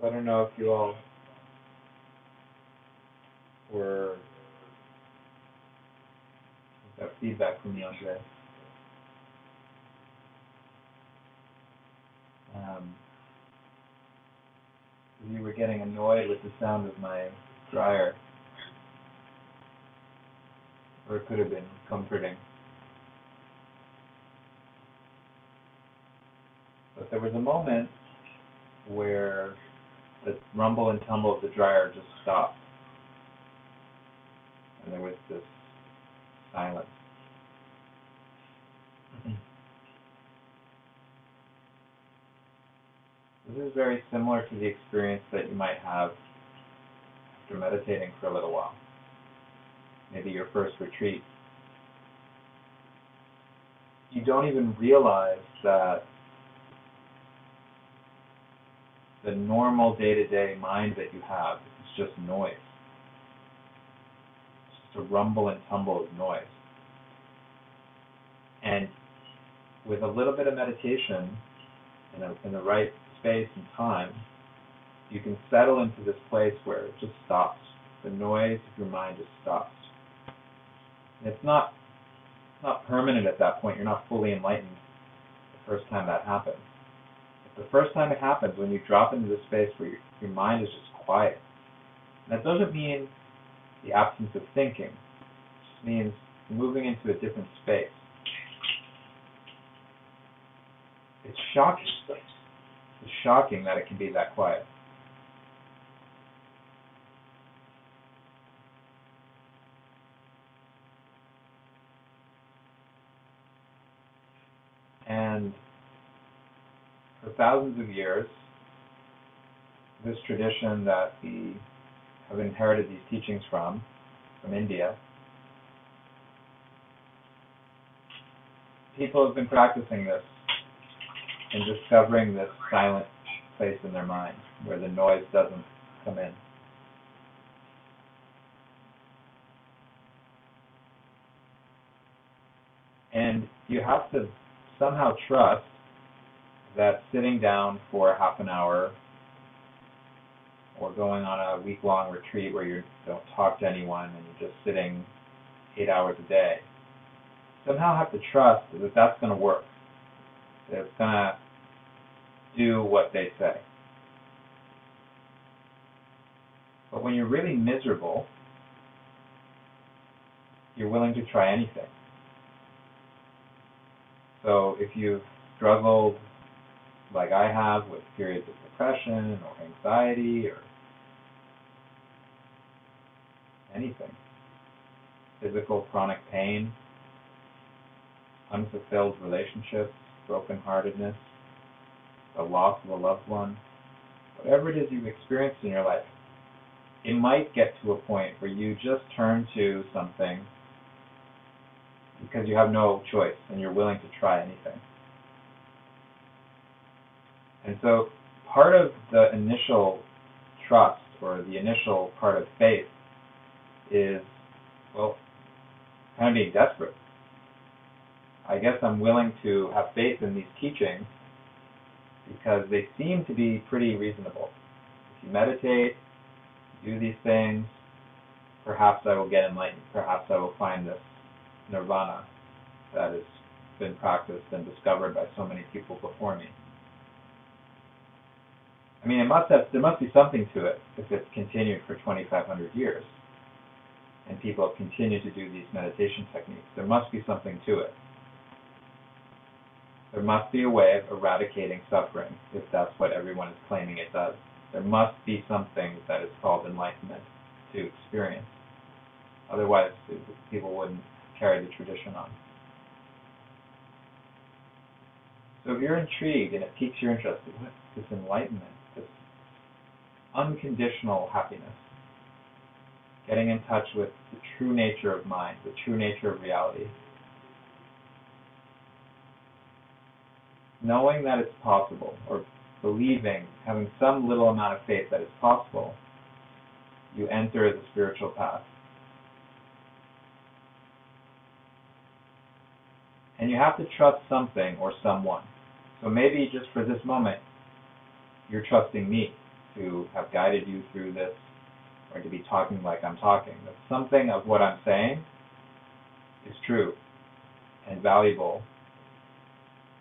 So I don't know if you all were got feedback from me on. Um, you were getting annoyed with the sound of my dryer. Or it could have been comforting. But there was a moment where the rumble and tumble of the dryer just stopped. And there was this silence. Mm-hmm. This is very similar to the experience that you might have after meditating for a little while. Maybe your first retreat. You don't even realize that the normal day to day mind that you have is just noise. It's just a rumble and tumble of noise. And with a little bit of meditation in, a, in the right space and time, you can settle into this place where it just stops. The noise of your mind just stops. And it's not it's not permanent at that point. You're not fully enlightened the first time that happens. The first time it happens, when you drop into this space where your, your mind is just quiet, that doesn't mean the absence of thinking. It just means moving into a different space. It's shocking. It's shocking that it can be that quiet. And thousands of years, this tradition that we have inherited these teachings from, from India, people have been practicing this and discovering this silent place in their mind where the noise doesn't come in. And you have to somehow trust that sitting down for half an hour or going on a week long retreat where you don't talk to anyone and you're just sitting eight hours a day, somehow have to trust that that's going to work That it's going to do what they say. But when you're really miserable, you're willing to try anything. So if you've struggled, like I have, with periods of depression or anxiety or anything, physical chronic pain, unfulfilled relationships, brokenheartedness, the loss of a loved one, whatever it is you've experienced in your life, it might get to a point where you just turn to something because you have no choice and you're willing to try anything. And so part of the initial trust or the initial part of faith is, well, kind of being desperate. I guess I'm willing to have faith in these teachings because they seem to be pretty reasonable. If you meditate, do these things, perhaps I will get enlightened. Perhaps I will find this nirvana that has been practiced and discovered by so many people before me. I mean, it must have there must be something to it if it's continued for 2,500 years, and people have continued to do these meditation techniques. There must be something to it. There must be a way of eradicating suffering if that's what everyone is claiming it does. There must be something that is called enlightenment to experience. Otherwise, people wouldn't carry the tradition on. So if you're intrigued and it piques your interest, what this enlightenment, unconditional happiness, getting in touch with the true nature of mind, the true nature of reality, knowing that it's possible, or believing, having some little amount of faith that it's possible, you enter the spiritual path. And you have to trust something or someone. So maybe just for this moment, you're trusting me to have guided you through this or to be talking like I'm talking. That something of what I'm saying is true and valuable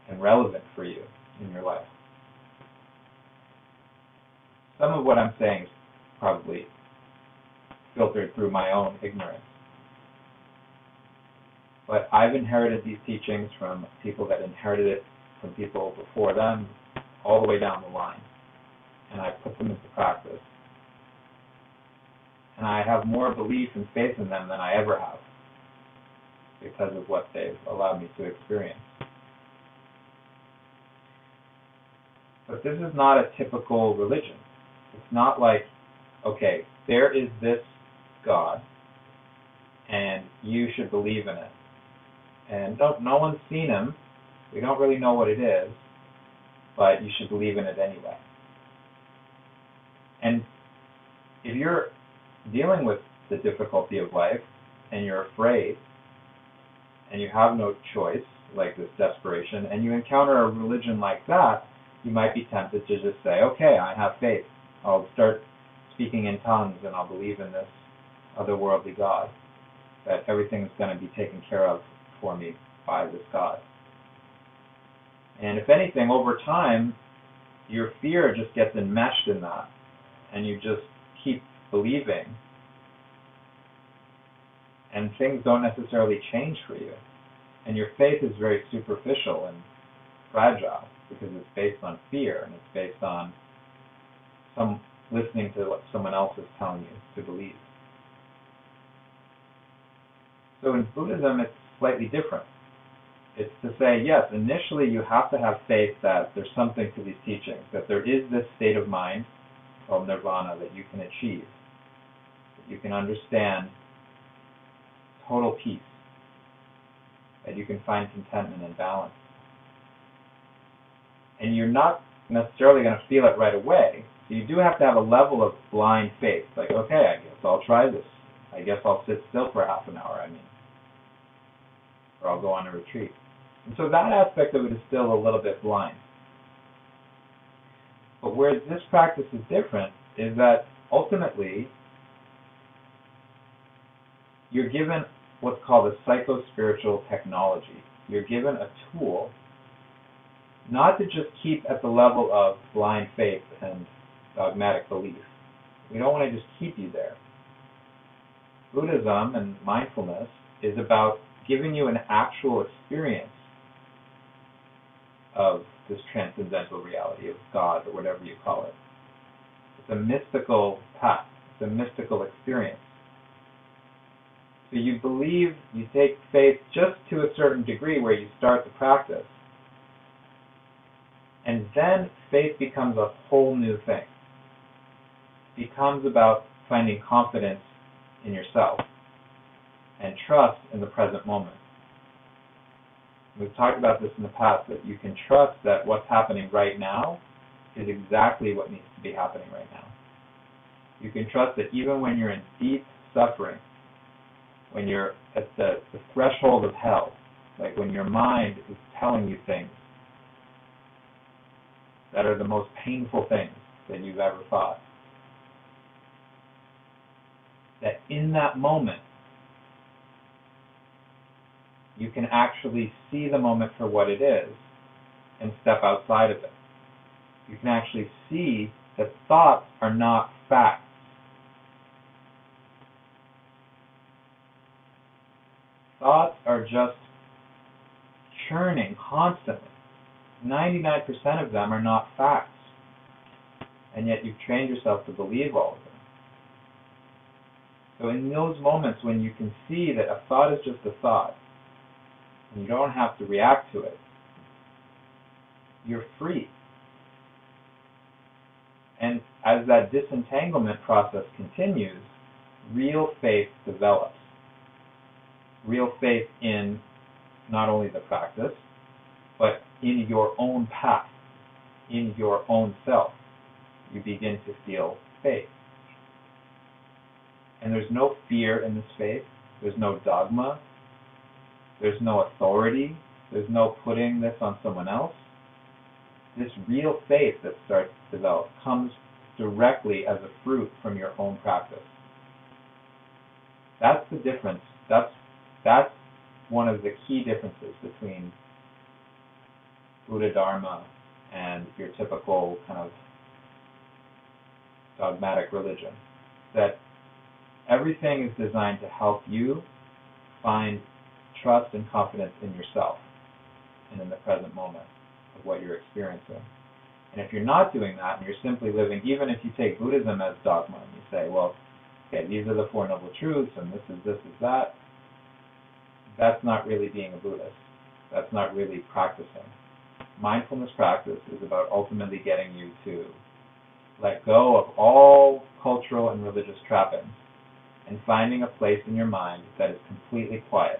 and relevant for you in your life. Some of what I'm saying is probably filtered through my own ignorance. But I've inherited these teachings from people that inherited it from people before them, all the way down the line. And I put them into practice. And I have more belief and faith in them than I ever have because of what they've allowed me to experience. But this is not a typical religion. It's not like, okay, there is this God, and you should believe in it. And no, no one's seen him. We don't really know what it is, but you should believe in it anyway. And if you're dealing with the difficulty of life and you're afraid and you have no choice, like this desperation, and you encounter a religion like that, you might be tempted to just say, okay, I have faith. I'll start speaking in tongues and I'll believe in this otherworldly God, that everything's going to be taken care of for me by this God. And if anything, over time, your fear just gets enmeshed in that, and you just keep believing, and things don't necessarily change for you. And your faith is very superficial and fragile because it's based on fear and it's based on some listening to what someone else is telling you to believe. So in Buddhism, it's slightly different. It's to say, yes, initially you have to have faith that there's something to these teachings, that there is this state of mind called nirvana that you can achieve, that you can understand total peace, that you can find contentment and balance. And you're not necessarily going to feel it right away. So you do have to have a level of blind faith. Like, okay, I guess I'll try this. I guess I'll sit still for half an hour, I mean. Or I'll go on a retreat. And so that aspect of it is still a little bit blind. But where this practice is different is that ultimately you're given what's called a psycho-spiritual technology. You're given a tool not to just keep at the level of blind faith and dogmatic belief. We don't want to just keep you there. Buddhism and mindfulness is about giving you an actual experience of this transcendental reality of God or whatever you call it. It's a mystical path, it's a mystical experience. So you believe, you take faith just to a certain degree where you start the practice. And then faith becomes a whole new thing. It becomes about finding confidence in yourself and trust in the present moment. We've talked about this in the past that you can trust that what's happening right now is exactly what needs to be happening right now. You can trust that even when you're in deep suffering, when you're at the, the threshold of hell, like when your mind is telling you things that are the most painful things that you've ever thought, that in that moment, you can actually see the moment for what it is and step outside of it. You can actually see that thoughts are not facts. Thoughts are just churning constantly. 99% of them are not facts. And yet you've trained yourself to believe all of them. So in those moments when you can see that a thought is just a thought, and you don't have to react to it, you're free. And as that disentanglement process continues, real faith develops. Real faith in not only the practice, but in your own path, in your own self. You begin to feel faith. And there's no fear in this faith. There's no dogma. There's no authority. There's no putting this on someone else. This real faith that starts to develop comes directly as a fruit from your own practice. That's the difference. That's that's one of the key differences between Buddha Dharma and your typical kind of dogmatic religion. That everything is designed to help you find trust and confidence in yourself and in the present moment of what you're experiencing. And if you're not doing that and you're simply living, even if you take Buddhism as dogma and you say, well, okay, these are the Four Noble Truths and this is this is that, that's not really being a Buddhist. That's not really practicing. Mindfulness practice is about ultimately getting you to let go of all cultural and religious trappings and finding a place in your mind that is completely quiet,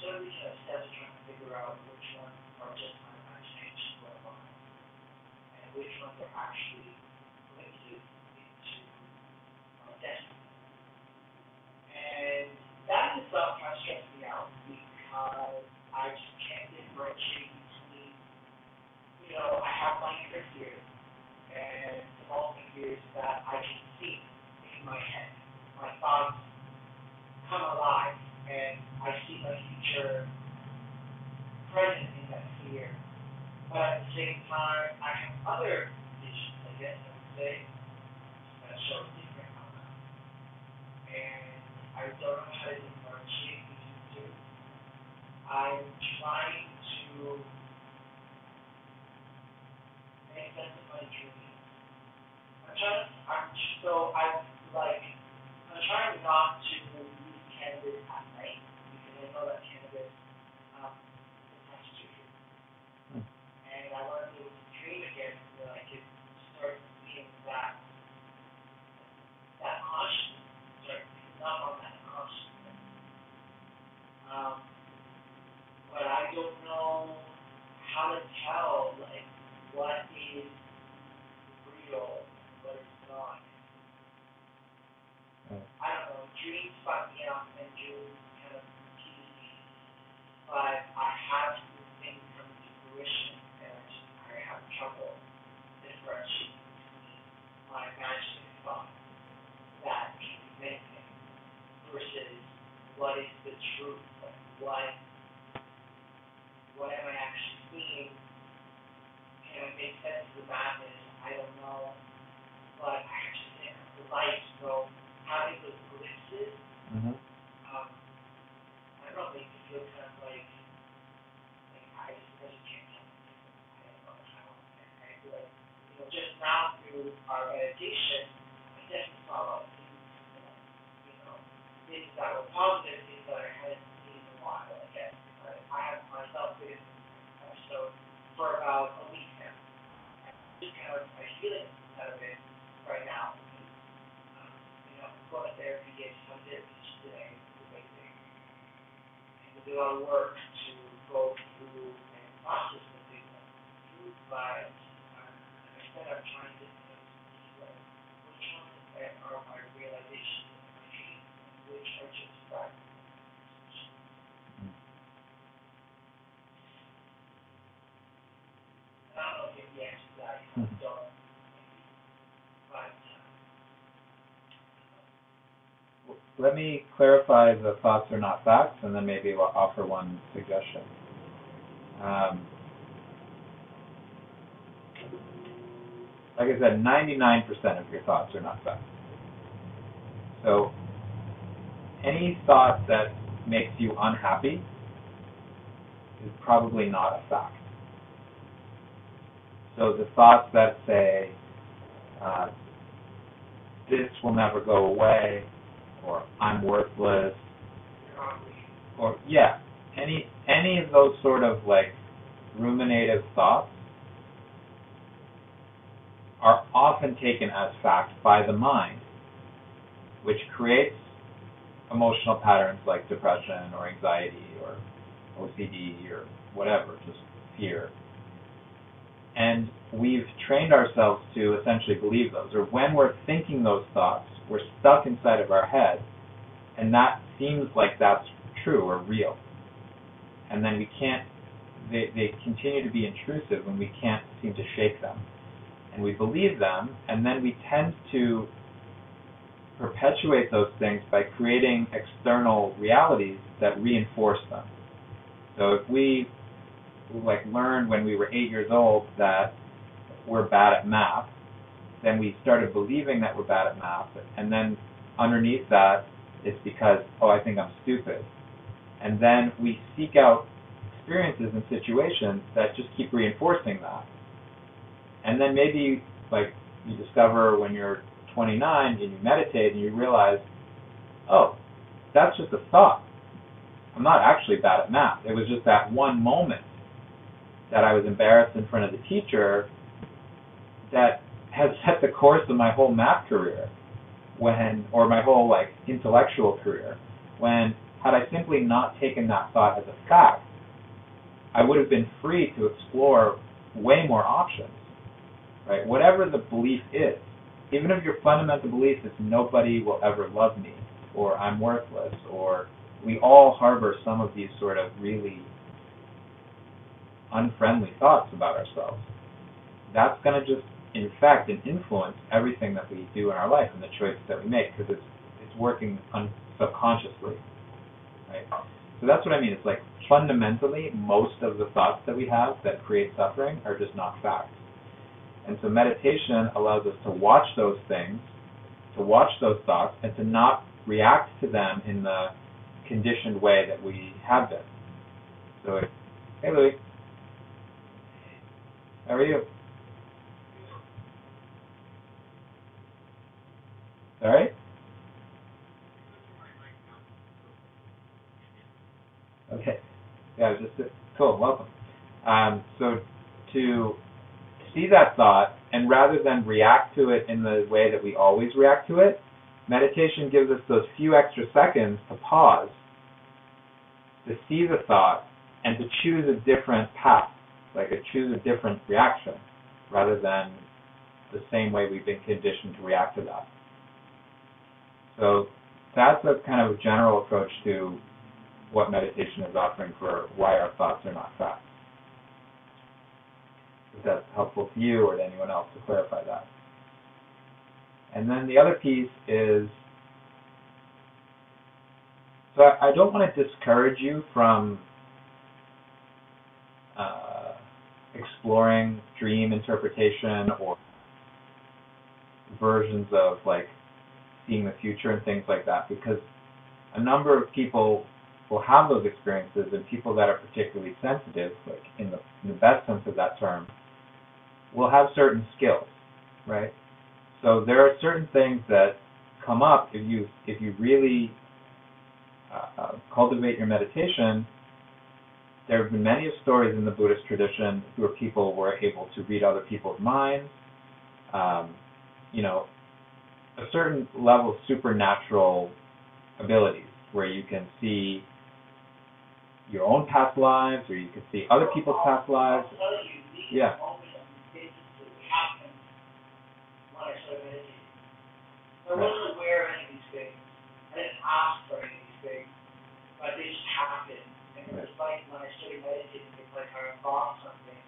sort of became obsessed trying to figure out which ones are just my imagination, what am and which ones are actually linked into my destiny. And that in itself kind of stressed me out because I just can't differentiate between, you know, I have my inner fears and small figures that I can see in my head. My thoughts come alive and I see my future present in that fear. But at the same time, I have other visions, I guess I would say, that show different outcomes. And I don't know how to differentiate between the two. I'm trying to make sense of my dreams. I'm trying. I'm so I like. Trying not to use cannabis at night because I know that cannabis um attached to you. Hmm. And I want to be able to dream again so that I could start seeing that that consciousness, start picking up on that consciousness. Um, but I don't know how to tell like what is real, what is not. Right. I don't know, dreams fuck me up and dreams kind of confuse me. But I have seen things come to fruition and I just I have trouble differentiating between my imaginary thoughts that can be anything versus what is the truth, like what what am I actually seeing? Can I make sense of the madness? I don't know. But I to think of the light, so having those glimpses, Mm-hmm. um, I don't know, makes me feel kind of like, like I just, I just can't tell. I don't know how. I feel like, you know, just now through our meditation, I definitely saw a lot of things, you know, things that were positive, things that I hadn't seen in a while, I guess. I, I have myself been in this episode for about a week now. Just kind of, I'm feeling out of it right now. Um, you know, going to therapy, getting some therapy today, amazing. And we do a lot of work to go through and process the things that through, but, um, like I trying to, which ones that are my realizations which are just fragments. And I don't know if you have the answer to that, you know, Mhm. don't, maybe, but, um, Let me clarify the thoughts are not facts, and then maybe we'll offer one suggestion. Um, like I said, 99% of your thoughts are not facts. So, any thought that makes you unhappy is probably not a fact. So, the thoughts that say, uh, this will never go away, or I'm worthless, or yeah, any any of those sort of like ruminative thoughts are often taken as fact by the mind which creates emotional patterns like depression or anxiety or OCD or whatever, just fear. And we've trained ourselves to essentially believe those. Or when we're thinking those thoughts, we're stuck inside of our head, and that seems like that's true or real. And then we can't, they, they continue to be intrusive and we can't seem to shake them. And we believe them, and then we tend to perpetuate those things by creating external realities that reinforce them. So if we like learned when we were eight years old that we're bad at math, then we started believing that we're bad at math, and then underneath that, it's because oh I think I'm stupid, and then we seek out experiences and situations that just keep reinforcing that, and then maybe like you discover when you're 29 and you meditate and you realize, oh, that's just a thought. I'm not actually bad at math. It was just that one moment that I was embarrassed in front of the teacher that has set the course of my whole math career when or my whole like intellectual career when had I simply not taken that thought as a fact I would have been free to explore way more options right? Whatever the belief is even if your fundamental belief is nobody will ever love me or I'm worthless or we all harbor some of these sort of really unfriendly thoughts about ourselves, that's going to just infect and influence everything that we do in our life and the choices that we make because it's it's working un- subconsciously, right? So that's what I mean. It's like fundamentally, most of the thoughts that we have that create suffering are just not facts. And so meditation allows us to watch those things, to watch those thoughts, and to not react to them in the conditioned way that we have been. So, hey Louis. How are you? All right. Okay. Yeah, just cool. Welcome. Um, so to see that thought and rather than react to it in the way that we always react to it, meditation gives us those few extra seconds to pause, to see the thought, and to choose a different path like a choose a different reaction rather than the same way we've been conditioned to react to that. So that's a kind of general approach to what meditation is offering for why our thoughts are not facts. Is that helpful to you or to anyone else to clarify that. And then the other piece is so I, don't want to discourage you from uh, exploring dream interpretation or versions of like seeing the future and things like that because a number of people will have those experiences and people that are particularly sensitive like in the, in the best sense of that term will have certain skills right so there are certain things that come up if you if you really uh, uh cultivate your meditation there have been many stories in the Buddhist tradition where people were able to read other people's minds. Um, you know, a certain level of supernatural abilities where you can see your own past lives or you can see other people's past lives. Yeah. I wasn't aware of any of these things. I didn't ask for any of these things, but they just happened. And it was like when I started meditating, it's like I thought something.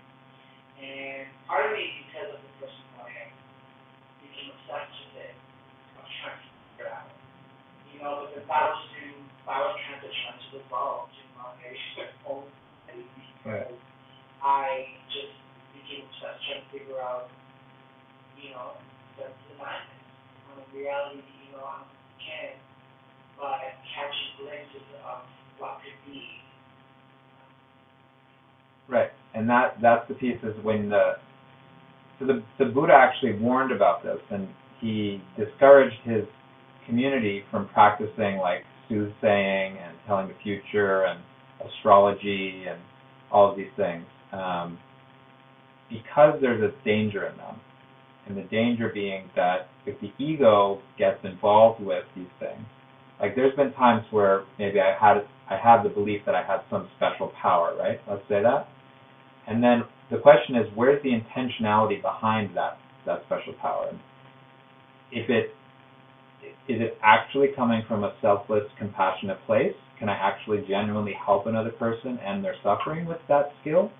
And part of me, because of the person I am, became obsessed with it. I was trying to figure out. You know, if I was to, I was kind of trying to own because I just became obsessed trying to figure out, you know, the alignment on the reality, you know, I can, but catching glimpses of what could be. Right, and that that's the piece is when the so the the Buddha actually warned about this, and he discouraged his community from practicing like soothsaying and telling the future and astrology and all of these things um, because there's a danger in them. And the danger being that if the ego gets involved with these things, like there's been times where maybe I had I had the belief that I had some special power, right? Let's say that. And then the question is, where's the intentionality behind that that special power? If it is it actually coming from a selfless, compassionate place? Can I actually genuinely help another person and their suffering with that skill?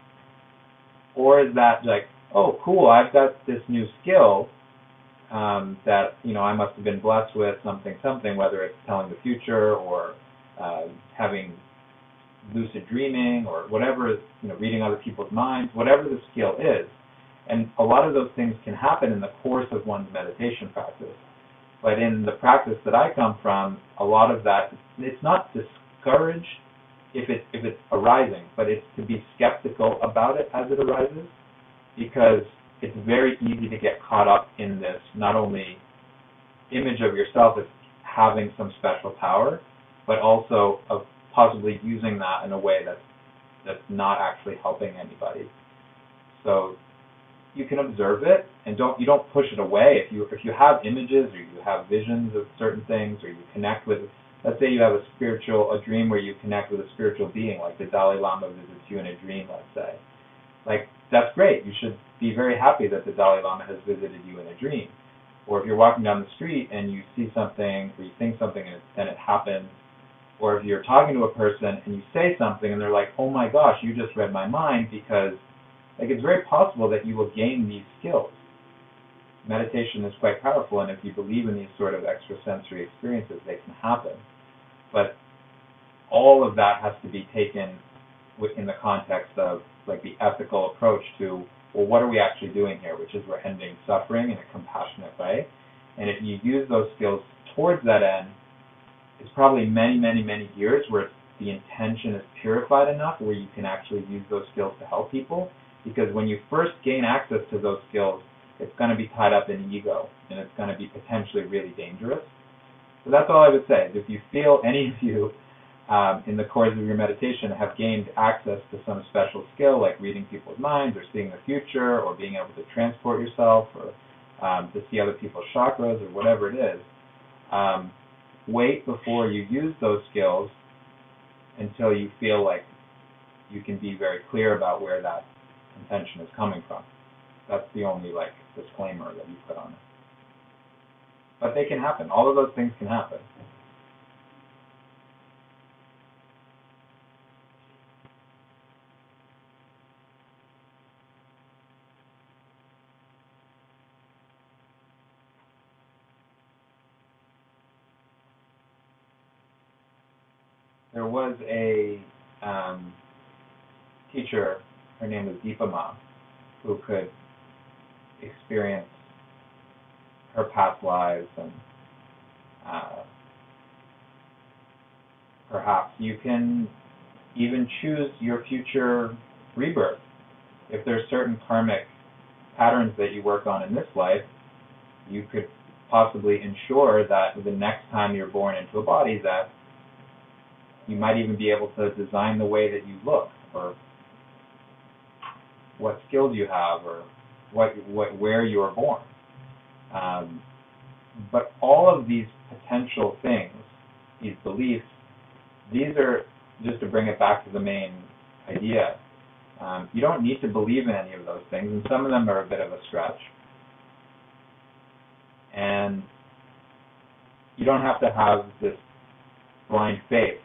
Or is that like, oh, cool, I've got this new skill um, that you know I must have been blessed with something, something, whether it's telling the future or uh, having lucid dreaming or whatever, you know, reading other people's minds, whatever the skill is. And a lot of those things can happen in the course of one's meditation practice. But in the practice that I come from, a lot of that it's not discouraged if it if it's arising, but it's to be skeptical about it as it arises, because it's very easy to get caught up in this not only image of yourself as having some special power, but also of possibly using that in a way that's that's not actually helping anybody. So you can observe it and don't you don't push it away. If you if you have images or you have visions of certain things or you connect with let's say you have a spiritual a dream where you connect with a spiritual being, like the Dalai Lama visits you in a dream, let's say. Like that's great. You should be very happy that the Dalai Lama has visited you in a dream. Or if you're walking down the street and you see something or you think something and, then it happens, or if you're talking to a person and you say something and they're like, "Oh my gosh, you just read my mind," because like it's very possible that you will gain these skills. Meditation is quite powerful, and if you believe in these sort of extrasensory experiences, they can happen. But all of that has to be taken in the context of like the ethical approach to well, what are we actually doing here? Which is we're ending suffering in a compassionate way. And if you use those skills towards that end, it's probably many, many, many years where the intention is purified enough where you can actually use those skills to help people. Because when you first gain access to those skills, it's going to be tied up in ego and it's going to be potentially really dangerous. So that's all I would say. If you feel any of you um, in the course of your meditation have gained access to some special skill like reading people's minds or seeing the future or being able to transport yourself or um, to see other people's chakras or whatever it is, um, wait before you use those skills until you feel like you can be very clear about where that intention is coming from. That's the only like disclaimer that you put on it. But they can happen. All of those things can happen. there was a um, teacher, her name was Dipa Ma, who could experience her past lives and uh, perhaps you can even choose your future rebirth. If there's certain karmic patterns that you work on in this life, you could possibly ensure that the next time you're born into a body that you might even be able to design the way that you look or what skills you have or what, what where you are born. Um, but all of these potential things, these beliefs, these are just to bring it back to the main idea. Um, you don't need to believe in any of those things, and some of them are a bit of a stretch. And you don't have to have this blind faith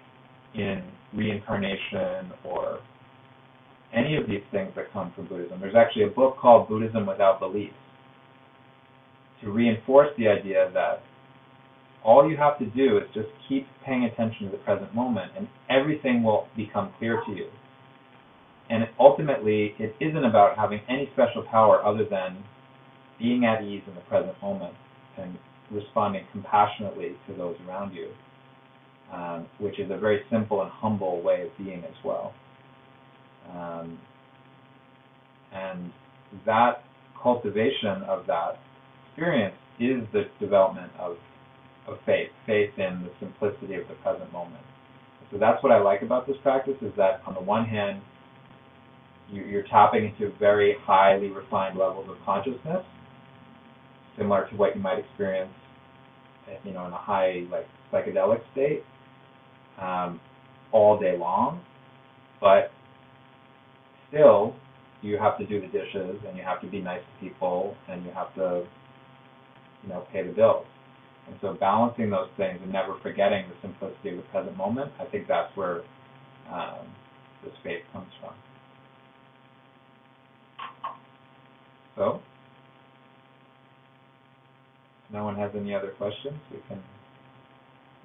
in reincarnation or any of these things that come from Buddhism. There's actually a book called Buddhism Without Beliefs to reinforce the idea that all you have to do is just keep paying attention to the present moment and everything will become clear to you. And ultimately, it isn't about having any special power other than being at ease in the present moment and responding compassionately to those around you um, which is a very simple and humble way of being as well. Um, and that cultivation of that experience is the development of, of faith, faith in the simplicity of the present moment. So that's what I like about this practice is that on the one hand, you, you're tapping into very highly refined levels of consciousness, similar to what you might experience, uh, you know, in a high like psychedelic state, um, all day long. But still, you have to do the dishes and you have to be nice to people and you have to, you know, pay the bills. And so balancing those things and never forgetting the simplicity of the present moment, I think that's where um, this faith comes from. So, no one has any other questions, we can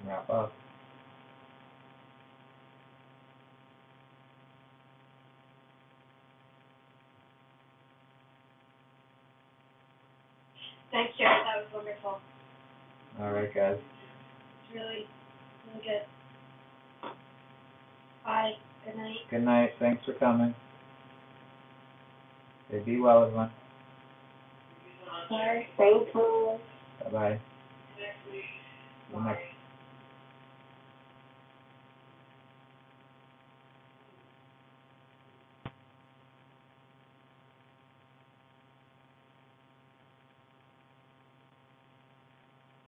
wrap up. Thanks, Jared. That was wonderful. All right, guys. It's really, really good. Bye. Good night. Good night. Thanks for coming. Okay, be well, everyone. Bye. Bye bye. See you next my